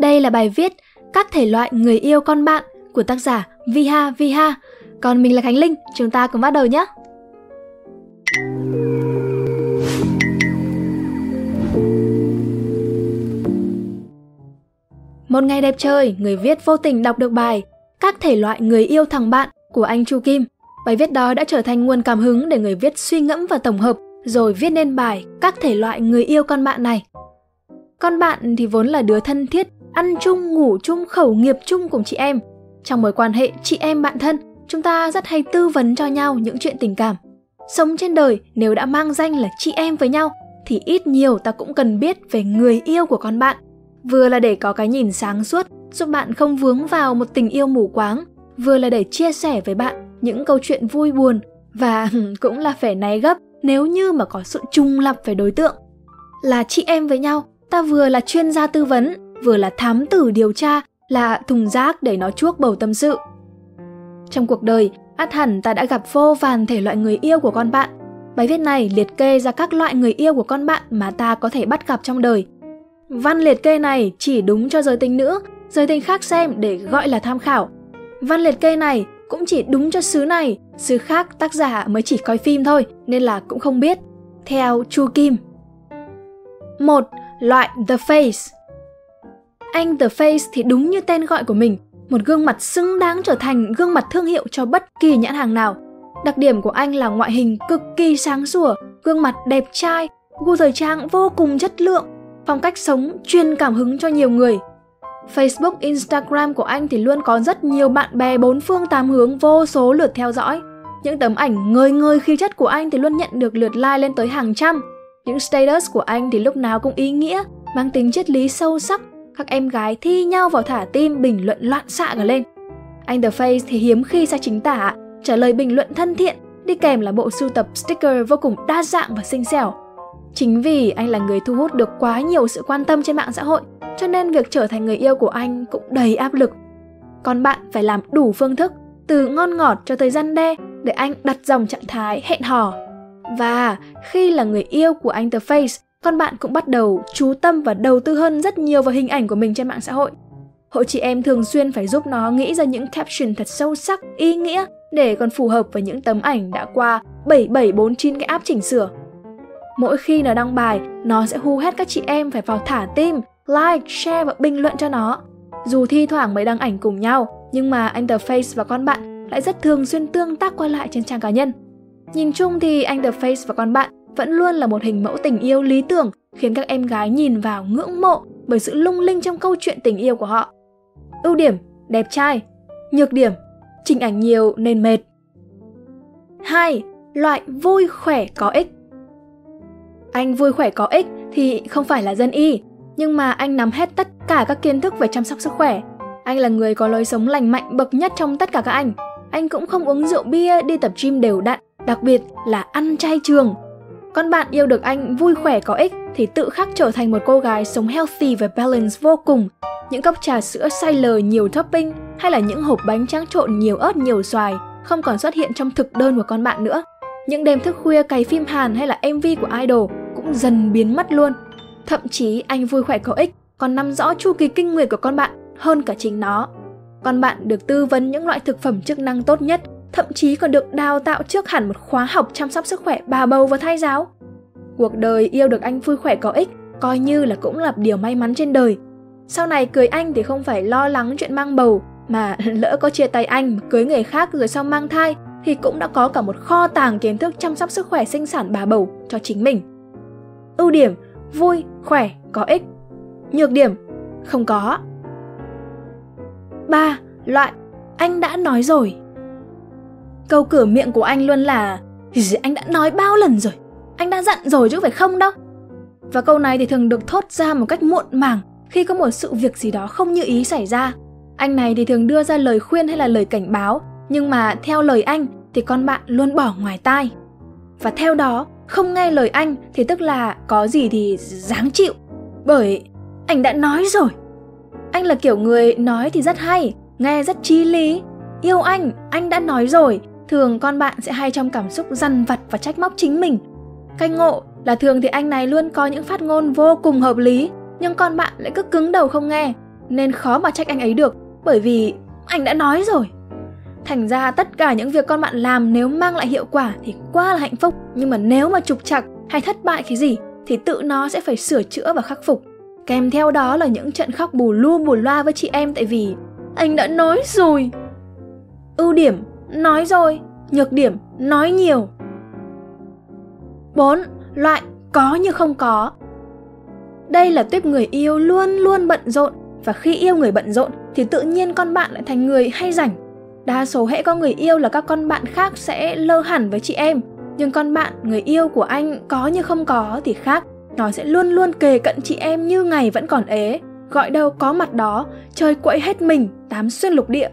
Đây là bài viết Các thể loại người yêu con bạn của tác giả Viha Viha. Còn mình là Khánh Linh, chúng ta cùng bắt đầu nhé. Một ngày đẹp trời, người viết vô tình đọc được bài Các thể loại người yêu thằng bạn của anh Chu Kim. Bài viết đó đã trở thành nguồn cảm hứng để người viết suy ngẫm và tổng hợp, rồi viết nên bài Các thể loại người yêu con bạn này. Con bạn thì vốn là đứa thân thiết, ăn chung, ngủ chung, khẩu nghiệp chung cùng chị em. Trong mối quan hệ chị em bạn thân, chúng ta rất hay tư vấn cho nhau những chuyện tình cảm. Sống trên đời nếu đã mang danh là chị em với nhau thì ít nhiều ta cũng cần biết về người yêu của con bạn. Vừa là để có cái nhìn sáng suốt, giúp bạn không vướng vào một tình yêu mù quáng, vừa là để chia sẻ với bạn những câu chuyện vui buồn và cũng là phải náy gấp nếu như mà có sự trùng lập về đối tượng. Là chị em với nhau, ta vừa là chuyên gia tư vấn, vừa là thám tử điều tra, là thùng rác để nó chuốc bầu tâm sự. Trong cuộc đời, át hẳn ta đã gặp vô vàn thể loại người yêu của con bạn. Bài viết này liệt kê ra các loại người yêu của con bạn mà ta có thể bắt gặp trong đời. Văn liệt kê này chỉ đúng cho giới tính nữ, giới tính khác xem để gọi là tham khảo. Văn liệt kê này cũng chỉ đúng cho xứ này, xứ khác tác giả mới chỉ coi phim thôi nên là cũng không biết. Theo Chu Kim. 1. Loại The Face anh The Face thì đúng như tên gọi của mình, một gương mặt xứng đáng trở thành gương mặt thương hiệu cho bất kỳ nhãn hàng nào. Đặc điểm của anh là ngoại hình cực kỳ sáng sủa, gương mặt đẹp trai, gu thời trang vô cùng chất lượng, phong cách sống truyền cảm hứng cho nhiều người. Facebook, Instagram của anh thì luôn có rất nhiều bạn bè bốn phương tám hướng vô số lượt theo dõi. Những tấm ảnh ngời ngời khí chất của anh thì luôn nhận được lượt like lên tới hàng trăm. Những status của anh thì lúc nào cũng ý nghĩa, mang tính triết lý sâu sắc. Các em gái thi nhau vào thả tim bình luận loạn xạ cả lên. Anh The Face thì hiếm khi sai chính tả, trả lời bình luận thân thiện, đi kèm là bộ sưu tập sticker vô cùng đa dạng và xinh xẻo. Chính vì anh là người thu hút được quá nhiều sự quan tâm trên mạng xã hội, cho nên việc trở thành người yêu của anh cũng đầy áp lực. Còn bạn phải làm đủ phương thức, từ ngon ngọt cho tới răn đe để anh đặt dòng trạng thái hẹn hò. Và khi là người yêu của anh The Face, con bạn cũng bắt đầu chú tâm và đầu tư hơn rất nhiều vào hình ảnh của mình trên mạng xã hội. Hội chị em thường xuyên phải giúp nó nghĩ ra những caption thật sâu sắc, ý nghĩa để còn phù hợp với những tấm ảnh đã qua 7749 cái app chỉnh sửa. Mỗi khi nó đăng bài, nó sẽ hu hết các chị em phải vào thả tim, like, share và bình luận cho nó. Dù thi thoảng mới đăng ảnh cùng nhau, nhưng mà anh The Face và con bạn lại rất thường xuyên tương tác qua lại trên trang cá nhân. Nhìn chung thì anh The Face và con bạn vẫn luôn là một hình mẫu tình yêu lý tưởng khiến các em gái nhìn vào ngưỡng mộ bởi sự lung linh trong câu chuyện tình yêu của họ. Ưu điểm, đẹp trai. Nhược điểm, chỉnh ảnh nhiều nên mệt. 2. Loại vui khỏe có ích Anh vui khỏe có ích thì không phải là dân y, nhưng mà anh nắm hết tất cả các kiến thức về chăm sóc sức khỏe. Anh là người có lối sống lành mạnh bậc nhất trong tất cả các anh. Anh cũng không uống rượu bia, đi tập gym đều đặn, đặc biệt là ăn chay trường. Con bạn yêu được anh vui khỏe có ích thì tự khắc trở thành một cô gái sống healthy và balance vô cùng. Những cốc trà sữa say lời nhiều topping hay là những hộp bánh tráng trộn nhiều ớt nhiều xoài không còn xuất hiện trong thực đơn của con bạn nữa. Những đêm thức khuya cày phim Hàn hay là MV của idol cũng dần biến mất luôn. Thậm chí anh vui khỏe có ích còn nắm rõ chu kỳ kinh nguyệt của con bạn hơn cả chính nó. Con bạn được tư vấn những loại thực phẩm chức năng tốt nhất, thậm chí còn được đào tạo trước hẳn một khóa học chăm sóc sức khỏe bà bầu và thai giáo. Cuộc đời yêu được anh vui khỏe có ích, coi như là cũng là điều may mắn trên đời. Sau này cưới anh thì không phải lo lắng chuyện mang bầu, mà lỡ có chia tay anh cưới người khác rồi sau mang thai thì cũng đã có cả một kho tàng kiến thức chăm sóc sức khỏe sinh sản bà bầu cho chính mình. Ưu điểm, vui, khỏe, có ích. Nhược điểm, không có. 3. Loại Anh đã nói rồi Câu cửa miệng của anh luôn là Anh đã nói bao lần rồi? Anh đã dặn rồi chứ phải không đâu? Và câu này thì thường được thốt ra một cách muộn màng Khi có một sự việc gì đó không như ý xảy ra. Anh này thì thường đưa ra lời khuyên hay là lời cảnh báo Nhưng mà theo lời anh thì con bạn luôn bỏ ngoài tai. Và theo đó không nghe lời anh thì tức là có gì thì dáng chịu Bởi anh đã nói rồi. Anh là kiểu người nói thì rất hay, nghe rất trí lý. Yêu anh, anh đã nói rồi, thường con bạn sẽ hay trong cảm xúc dằn vặt và trách móc chính mình. Canh ngộ là thường thì anh này luôn có những phát ngôn vô cùng hợp lý, nhưng con bạn lại cứ cứng đầu không nghe. nên khó mà trách anh ấy được, bởi vì anh đã nói rồi. Thành ra tất cả những việc con bạn làm nếu mang lại hiệu quả thì quá là hạnh phúc, nhưng mà nếu mà trục trặc hay thất bại cái gì thì tự nó sẽ phải sửa chữa và khắc phục. Kèm theo đó là những trận khóc bù lu bù loa với chị em tại vì anh đã nói rồi. Ưu điểm, nói rồi, nhược điểm, nói nhiều. 4. Loại có như không có. Đây là tuyếp người yêu luôn luôn bận rộn và khi yêu người bận rộn thì tự nhiên con bạn lại thành người hay rảnh. Đa số hệ có người yêu là các con bạn khác sẽ lơ hẳn với chị em, nhưng con bạn, người yêu của anh có như không có thì khác. Nó sẽ luôn luôn kề cận chị em như ngày vẫn còn ế, gọi đâu có mặt đó, chơi quậy hết mình, tám xuyên lục địa.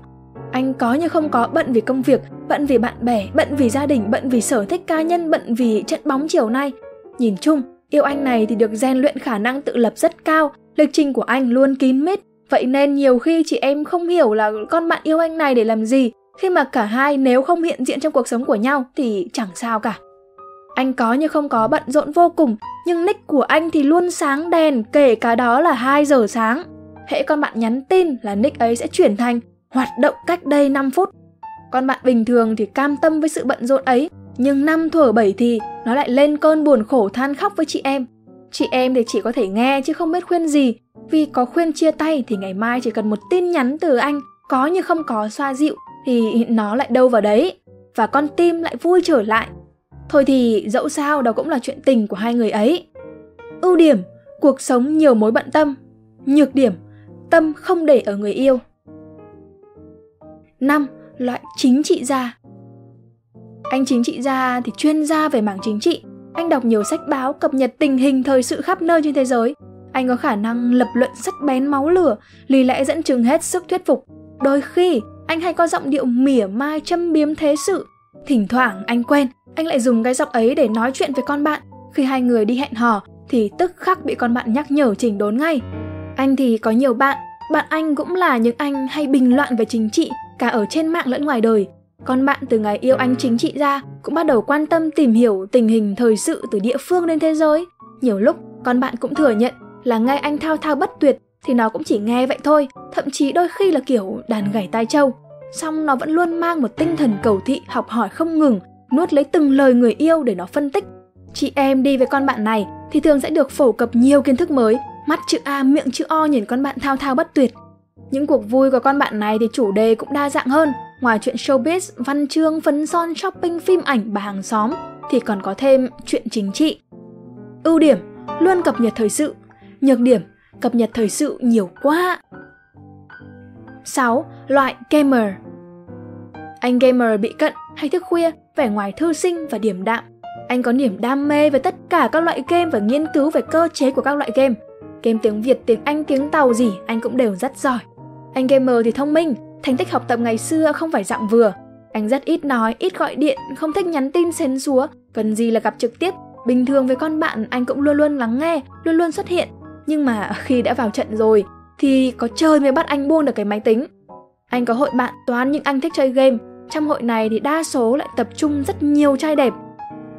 Anh có như không có bận vì công việc, bận vì bạn bè, bận vì gia đình, bận vì sở thích cá nhân, bận vì trận bóng chiều nay. Nhìn chung, yêu anh này thì được rèn luyện khả năng tự lập rất cao, lịch trình của anh luôn kín mít, vậy nên nhiều khi chị em không hiểu là con bạn yêu anh này để làm gì, khi mà cả hai nếu không hiện diện trong cuộc sống của nhau thì chẳng sao cả. Anh có như không có bận rộn vô cùng, nhưng nick của anh thì luôn sáng đèn, kể cả đó là 2 giờ sáng. Hễ con bạn nhắn tin là nick ấy sẽ chuyển thành hoạt động cách đây 5 phút. Con bạn bình thường thì cam tâm với sự bận rộn ấy, nhưng năm thuở bảy thì nó lại lên cơn buồn khổ than khóc với chị em. Chị em thì chỉ có thể nghe chứ không biết khuyên gì, vì có khuyên chia tay thì ngày mai chỉ cần một tin nhắn từ anh, có như không có xoa dịu thì nó lại đâu vào đấy. Và con tim lại vui trở lại. Thôi thì dẫu sao đó cũng là chuyện tình của hai người ấy. Ưu điểm, cuộc sống nhiều mối bận tâm. Nhược điểm, tâm không để ở người yêu. 5. Loại chính trị gia Anh chính trị gia thì chuyên gia về mảng chính trị. Anh đọc nhiều sách báo cập nhật tình hình thời sự khắp nơi trên thế giới. Anh có khả năng lập luận sắc bén máu lửa, lý lẽ dẫn chứng hết sức thuyết phục. Đôi khi, anh hay có giọng điệu mỉa mai châm biếm thế sự. Thỉnh thoảng anh quen, anh lại dùng cái giọng ấy để nói chuyện với con bạn. Khi hai người đi hẹn hò thì tức khắc bị con bạn nhắc nhở chỉnh đốn ngay. Anh thì có nhiều bạn, bạn anh cũng là những anh hay bình luận về chính trị cả ở trên mạng lẫn ngoài đời. Con bạn từ ngày yêu anh chính trị ra cũng bắt đầu quan tâm tìm hiểu tình hình thời sự từ địa phương đến thế giới. Nhiều lúc con bạn cũng thừa nhận là nghe anh thao thao bất tuyệt thì nó cũng chỉ nghe vậy thôi, thậm chí đôi khi là kiểu đàn gảy tai trâu. Xong nó vẫn luôn mang một tinh thần cầu thị học hỏi không ngừng, nuốt lấy từng lời người yêu để nó phân tích. Chị em đi với con bạn này thì thường sẽ được phổ cập nhiều kiến thức mới, mắt chữ A miệng chữ O nhìn con bạn thao thao bất tuyệt, những cuộc vui của con bạn này thì chủ đề cũng đa dạng hơn. Ngoài chuyện showbiz, văn chương, phấn son, shopping, phim ảnh bà hàng xóm thì còn có thêm chuyện chính trị. Ưu điểm, luôn cập nhật thời sự. Nhược điểm, cập nhật thời sự nhiều quá. 6. Loại gamer Anh gamer bị cận hay thức khuya, vẻ ngoài thư sinh và điểm đạm. Anh có niềm đam mê về tất cả các loại game và nghiên cứu về cơ chế của các loại game. Game tiếng Việt, tiếng Anh, tiếng Tàu gì anh cũng đều rất giỏi. Anh gamer thì thông minh, thành tích học tập ngày xưa không phải dạng vừa. Anh rất ít nói, ít gọi điện, không thích nhắn tin xén xúa, cần gì là gặp trực tiếp. Bình thường với con bạn anh cũng luôn luôn lắng nghe, luôn luôn xuất hiện. Nhưng mà khi đã vào trận rồi thì có chơi mới bắt anh buông được cái máy tính. Anh có hội bạn toán nhưng anh thích chơi game. Trong hội này thì đa số lại tập trung rất nhiều trai đẹp.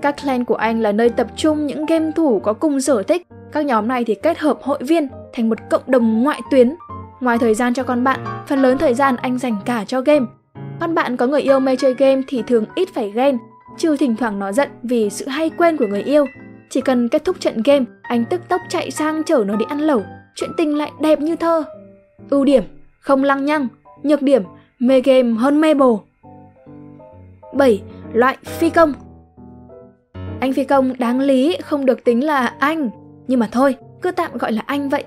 Các clan của anh là nơi tập trung những game thủ có cùng sở thích. Các nhóm này thì kết hợp hội viên thành một cộng đồng ngoại tuyến Ngoài thời gian cho con bạn, phần lớn thời gian anh dành cả cho game. Con bạn có người yêu mê chơi game thì thường ít phải ghen, trừ thỉnh thoảng nó giận vì sự hay quên của người yêu. Chỉ cần kết thúc trận game, anh tức tốc chạy sang chở nó đi ăn lẩu, chuyện tình lại đẹp như thơ. Ưu điểm, không lăng nhăng, nhược điểm, mê game hơn mê bồ. 7. Loại phi công Anh phi công đáng lý không được tính là anh, nhưng mà thôi, cứ tạm gọi là anh vậy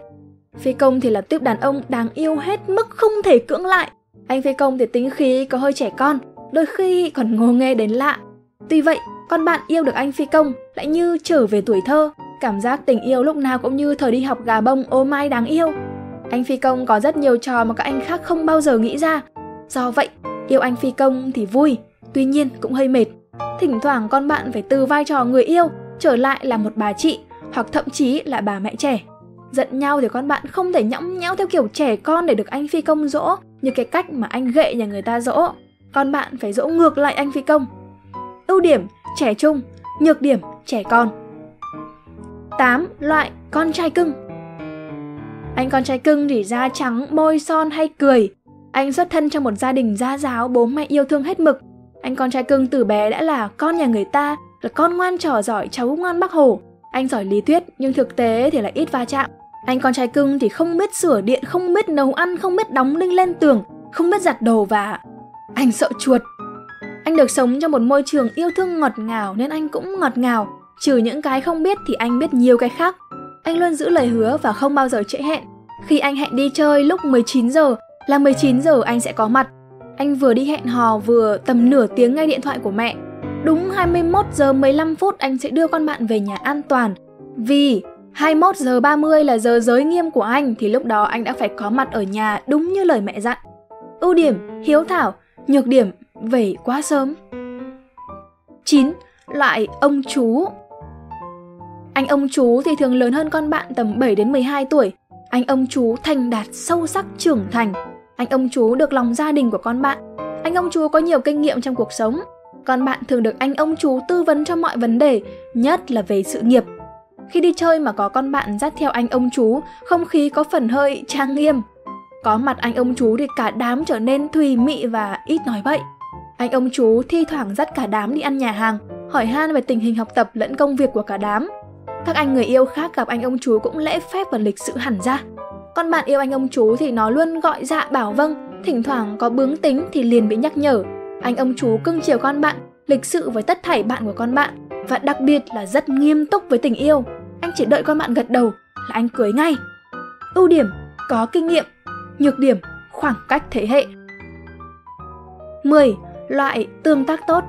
Phi công thì là tiếp đàn ông đáng yêu hết mức không thể cưỡng lại. Anh Phi công thì tính khí có hơi trẻ con, đôi khi còn ngô nghê đến lạ. Tuy vậy, con bạn yêu được anh Phi công lại như trở về tuổi thơ, cảm giác tình yêu lúc nào cũng như thời đi học gà bông ô mai đáng yêu. Anh Phi công có rất nhiều trò mà các anh khác không bao giờ nghĩ ra. Do vậy, yêu anh Phi công thì vui, tuy nhiên cũng hơi mệt. Thỉnh thoảng con bạn phải từ vai trò người yêu trở lại là một bà chị hoặc thậm chí là bà mẹ trẻ. Giận nhau thì con bạn không thể nhõng nhẽo theo kiểu trẻ con để được anh phi công dỗ như cái cách mà anh gệ nhà người ta dỗ. Con bạn phải dỗ ngược lại anh phi công. Ưu điểm trẻ trung, nhược điểm trẻ con. 8. Loại con trai cưng Anh con trai cưng thì da trắng, môi son hay cười. Anh xuất thân trong một gia đình gia giáo, bố mẹ yêu thương hết mực. Anh con trai cưng từ bé đã là con nhà người ta, là con ngoan trò giỏi, cháu ngoan bác hồ. Anh giỏi lý thuyết nhưng thực tế thì lại ít va chạm. Anh con trai cưng thì không biết sửa điện, không biết nấu ăn, không biết đóng đinh lên tường, không biết giặt đồ và anh sợ chuột. Anh được sống trong một môi trường yêu thương ngọt ngào nên anh cũng ngọt ngào. Trừ những cái không biết thì anh biết nhiều cái khác. Anh luôn giữ lời hứa và không bao giờ trễ hẹn. Khi anh hẹn đi chơi lúc 19 giờ là 19 giờ anh sẽ có mặt. Anh vừa đi hẹn hò vừa tầm nửa tiếng ngay điện thoại của mẹ. Đúng 21 giờ 15 phút anh sẽ đưa con bạn về nhà an toàn. Vì 21 giờ 30 là giờ giới nghiêm của anh thì lúc đó anh đã phải có mặt ở nhà đúng như lời mẹ dặn. Ưu điểm, hiếu thảo, nhược điểm, về quá sớm. 9. Loại ông chú Anh ông chú thì thường lớn hơn con bạn tầm 7 đến 12 tuổi. Anh ông chú thành đạt sâu sắc trưởng thành. Anh ông chú được lòng gia đình của con bạn. Anh ông chú có nhiều kinh nghiệm trong cuộc sống. Con bạn thường được anh ông chú tư vấn cho mọi vấn đề, nhất là về sự nghiệp. Khi đi chơi mà có con bạn dắt theo anh ông chú, không khí có phần hơi trang nghiêm. Có mặt anh ông chú thì cả đám trở nên thùy mị và ít nói bậy. Anh ông chú thi thoảng dắt cả đám đi ăn nhà hàng, hỏi han về tình hình học tập lẫn công việc của cả đám. Các anh người yêu khác gặp anh ông chú cũng lễ phép và lịch sự hẳn ra. Con bạn yêu anh ông chú thì nó luôn gọi dạ bảo vâng, thỉnh thoảng có bướng tính thì liền bị nhắc nhở. Anh ông chú cưng chiều con bạn, lịch sự với tất thảy bạn của con bạn và đặc biệt là rất nghiêm túc với tình yêu. Em chỉ đợi con bạn gật đầu là anh cưới ngay. Ưu điểm có kinh nghiệm, nhược điểm khoảng cách thế hệ. 10. Loại tương tác tốt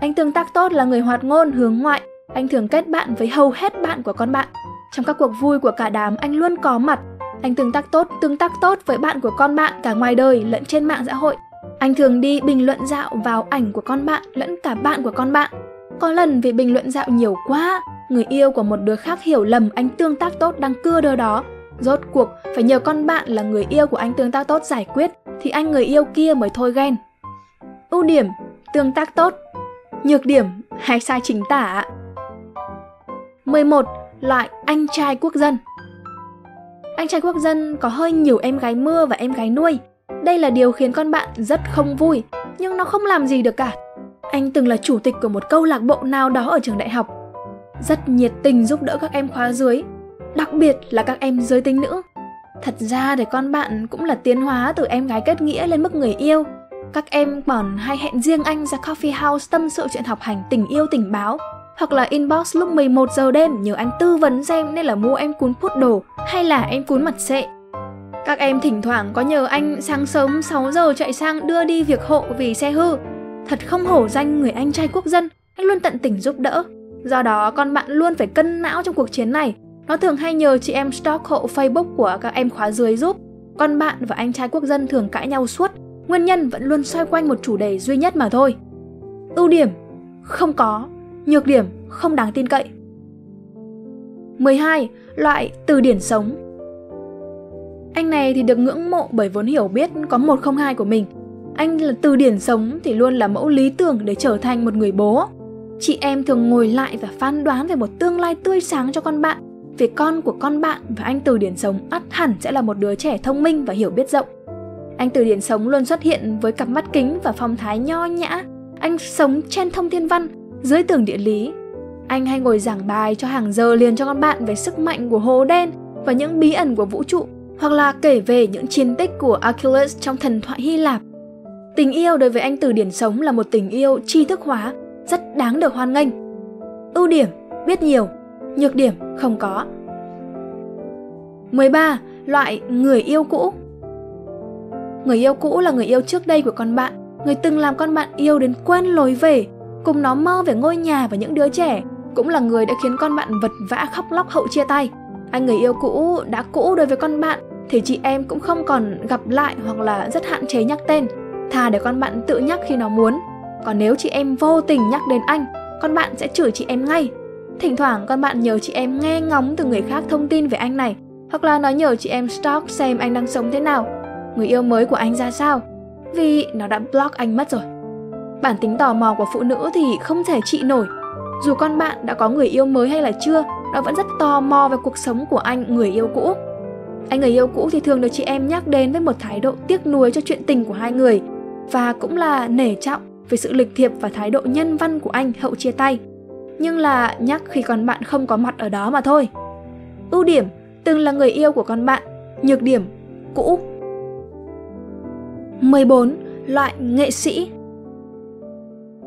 Anh tương tác tốt là người hoạt ngôn hướng ngoại. Anh thường kết bạn với hầu hết bạn của con bạn. Trong các cuộc vui của cả đám, anh luôn có mặt. Anh tương tác tốt, tương tác tốt với bạn của con bạn cả ngoài đời lẫn trên mạng xã hội. Anh thường đi bình luận dạo vào ảnh của con bạn lẫn cả bạn của con bạn. Có lần vì bình luận dạo nhiều quá, người yêu của một đứa khác hiểu lầm anh tương tác tốt đang cưa đứa đó. Rốt cuộc phải nhờ con bạn là người yêu của anh tương tác tốt giải quyết thì anh người yêu kia mới thôi ghen. Ưu điểm, tương tác tốt. Nhược điểm, hay sai chính tả. 11. Loại anh trai quốc dân Anh trai quốc dân có hơi nhiều em gái mưa và em gái nuôi. Đây là điều khiến con bạn rất không vui, nhưng nó không làm gì được cả. Anh từng là chủ tịch của một câu lạc bộ nào đó ở trường đại học. Rất nhiệt tình giúp đỡ các em khóa dưới, đặc biệt là các em giới tính nữ. Thật ra thì con bạn cũng là tiến hóa từ em gái kết nghĩa lên mức người yêu. Các em còn hay hẹn riêng anh ra coffee house tâm sự chuyện học hành tình yêu tình báo hoặc là inbox lúc 11 giờ đêm nhờ anh tư vấn xem nên là mua em cuốn đồ hay là em cuốn mặt sệ. Các em thỉnh thoảng có nhờ anh sáng sớm 6 giờ chạy sang đưa đi việc hộ vì xe hư. Thật không hổ danh người anh trai quốc dân, anh luôn tận tình giúp đỡ. Do đó con bạn luôn phải cân não trong cuộc chiến này. Nó thường hay nhờ chị em stock hộ Facebook của các em khóa dưới giúp. Con bạn và anh trai quốc dân thường cãi nhau suốt, nguyên nhân vẫn luôn xoay quanh một chủ đề duy nhất mà thôi. Ưu điểm không có, nhược điểm không đáng tin cậy. 12. Loại từ điển sống Anh này thì được ngưỡng mộ bởi vốn hiểu biết có 102 của mình. Anh là từ điển sống thì luôn là mẫu lý tưởng để trở thành một người bố. Chị em thường ngồi lại và phán đoán về một tương lai tươi sáng cho con bạn. Về con của con bạn và anh từ điển sống ắt hẳn sẽ là một đứa trẻ thông minh và hiểu biết rộng. Anh từ điển sống luôn xuất hiện với cặp mắt kính và phong thái nho nhã. Anh sống trên thông thiên văn, dưới tường địa lý. Anh hay ngồi giảng bài cho hàng giờ liền cho con bạn về sức mạnh của hồ đen và những bí ẩn của vũ trụ, hoặc là kể về những chiến tích của Achilles trong thần thoại Hy Lạp. Tình yêu đối với anh từ điển sống là một tình yêu tri thức hóa, rất đáng được hoan nghênh. Ưu điểm, biết nhiều, nhược điểm, không có. 13. Loại người yêu cũ Người yêu cũ là người yêu trước đây của con bạn, người từng làm con bạn yêu đến quên lối về, cùng nó mơ về ngôi nhà và những đứa trẻ, cũng là người đã khiến con bạn vật vã khóc lóc hậu chia tay. Anh người yêu cũ đã cũ đối với con bạn thì chị em cũng không còn gặp lại hoặc là rất hạn chế nhắc tên. Thà để con bạn tự nhắc khi nó muốn. Còn nếu chị em vô tình nhắc đến anh, con bạn sẽ chửi chị em ngay. Thỉnh thoảng con bạn nhờ chị em nghe ngóng từ người khác thông tin về anh này, hoặc là nó nhờ chị em stalk xem anh đang sống thế nào, người yêu mới của anh ra sao, vì nó đã block anh mất rồi. Bản tính tò mò của phụ nữ thì không thể trị nổi. Dù con bạn đã có người yêu mới hay là chưa, nó vẫn rất tò mò về cuộc sống của anh người yêu cũ. Anh người yêu cũ thì thường được chị em nhắc đến với một thái độ tiếc nuối cho chuyện tình của hai người và cũng là nể trọng về sự lịch thiệp và thái độ nhân văn của anh hậu chia tay. Nhưng là nhắc khi con bạn không có mặt ở đó mà thôi. Ưu điểm, từng là người yêu của con bạn. Nhược điểm, cũ. 14. Loại nghệ sĩ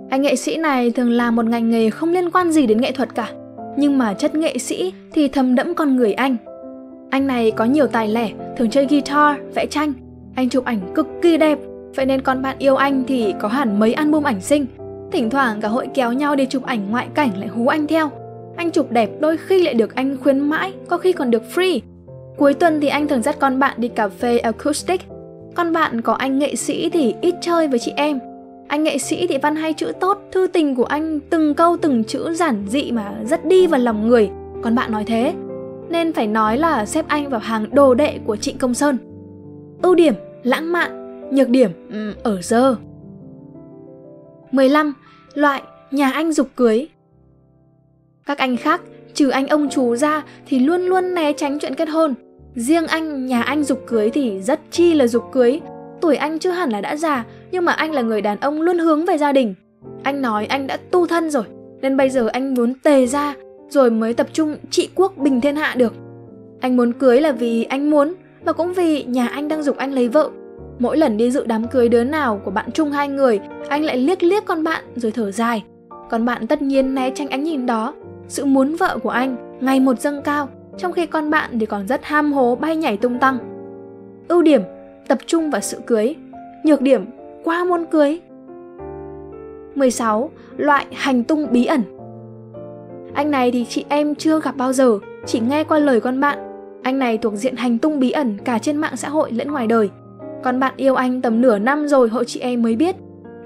Anh nghệ sĩ này thường làm một ngành nghề không liên quan gì đến nghệ thuật cả. Nhưng mà chất nghệ sĩ thì thầm đẫm con người anh. Anh này có nhiều tài lẻ, thường chơi guitar, vẽ tranh. Anh chụp ảnh cực kỳ đẹp Vậy nên con bạn yêu anh thì có hẳn mấy album ảnh sinh Thỉnh thoảng cả hội kéo nhau đi chụp ảnh ngoại cảnh lại hú anh theo. Anh chụp đẹp đôi khi lại được anh khuyến mãi, có khi còn được free. Cuối tuần thì anh thường dắt con bạn đi cà phê acoustic. Con bạn có anh nghệ sĩ thì ít chơi với chị em. Anh nghệ sĩ thì văn hay chữ tốt, thư tình của anh từng câu từng chữ giản dị mà rất đi vào lòng người. Con bạn nói thế Nên phải nói là xếp anh vào hàng đồ đệ của Trịnh Công Sơn. Ưu điểm, lãng mạn Nhược điểm, ừ, ở dơ. 15. Loại nhà anh dục cưới Các anh khác, trừ anh ông chú ra thì luôn luôn né tránh chuyện kết hôn. Riêng anh, nhà anh dục cưới thì rất chi là dục cưới. Tuổi anh chưa hẳn là đã già, nhưng mà anh là người đàn ông luôn hướng về gia đình. Anh nói anh đã tu thân rồi, nên bây giờ anh muốn tề ra, rồi mới tập trung trị quốc bình thiên hạ được. Anh muốn cưới là vì anh muốn, và cũng vì nhà anh đang dục anh lấy vợ. Mỗi lần đi dự đám cưới đứa nào của bạn chung hai người, anh lại liếc liếc con bạn rồi thở dài. Con bạn tất nhiên né tránh ánh nhìn đó. Sự muốn vợ của anh ngày một dâng cao, trong khi con bạn thì còn rất ham hố bay nhảy tung tăng. Ưu điểm, tập trung vào sự cưới. Nhược điểm, qua môn cưới. 16. Loại hành tung bí ẩn Anh này thì chị em chưa gặp bao giờ, chỉ nghe qua lời con bạn. Anh này thuộc diện hành tung bí ẩn cả trên mạng xã hội lẫn ngoài đời. Còn bạn yêu anh tầm nửa năm rồi hội chị em mới biết.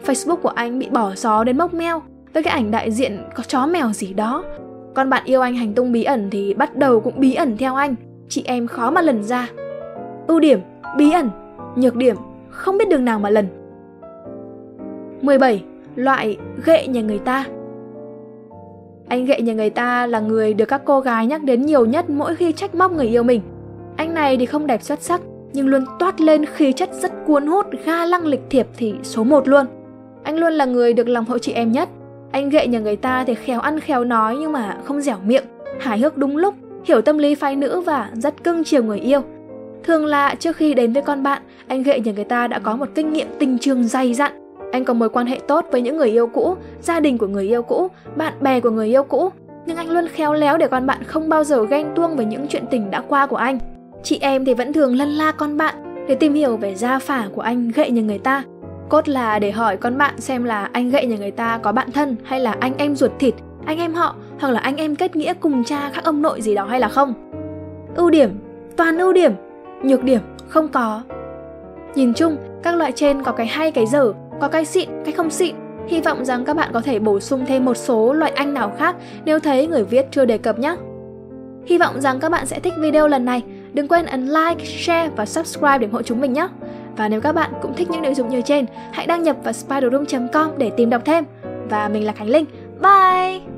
Facebook của anh bị bỏ xó đến mốc meo Với cái ảnh đại diện có chó mèo gì đó. Còn bạn yêu anh hành tung bí ẩn thì bắt đầu cũng bí ẩn theo anh. Chị em khó mà lần ra. Ưu điểm, bí ẩn. Nhược điểm, không biết đường nào mà lần. 17. Loại ghệ nhà người ta. Anh ghệ nhà người ta là người được các cô gái nhắc đến nhiều nhất mỗi khi trách móc người yêu mình. Anh này thì không đẹp xuất sắc nhưng luôn toát lên khí chất rất cuốn hút, ga lăng lịch thiệp thì số 1 luôn. Anh luôn là người được lòng hội chị em nhất. Anh gậy nhà người ta thì khéo ăn khéo nói nhưng mà không dẻo miệng, hài hước đúng lúc, hiểu tâm lý phái nữ và rất cưng chiều người yêu. Thường là trước khi đến với con bạn, anh gậy nhà người ta đã có một kinh nghiệm tình trường dày dặn. Anh có mối quan hệ tốt với những người yêu cũ, gia đình của người yêu cũ, bạn bè của người yêu cũ, nhưng anh luôn khéo léo để con bạn không bao giờ ghen tuông với những chuyện tình đã qua của anh. Chị em thì vẫn thường lân la con bạn để tìm hiểu về gia phả của anh gậy nhà người ta. Cốt là để hỏi con bạn xem là anh gậy nhà người ta có bạn thân hay là anh em ruột thịt, anh em họ hoặc là anh em kết nghĩa cùng cha khác ông nội gì đó hay là không. Ưu điểm, toàn ưu điểm, nhược điểm không có. Nhìn chung, các loại trên có cái hay cái dở, có cái xịn, cái không xịn. Hy vọng rằng các bạn có thể bổ sung thêm một số loại anh nào khác nếu thấy người viết chưa đề cập nhé. Hy vọng rằng các bạn sẽ thích video lần này. Đừng quên ấn like, share và subscribe để ủng hộ chúng mình nhé. Và nếu các bạn cũng thích những nội dung như trên, hãy đăng nhập vào spiderroom.com để tìm đọc thêm. Và mình là Khánh Linh. Bye!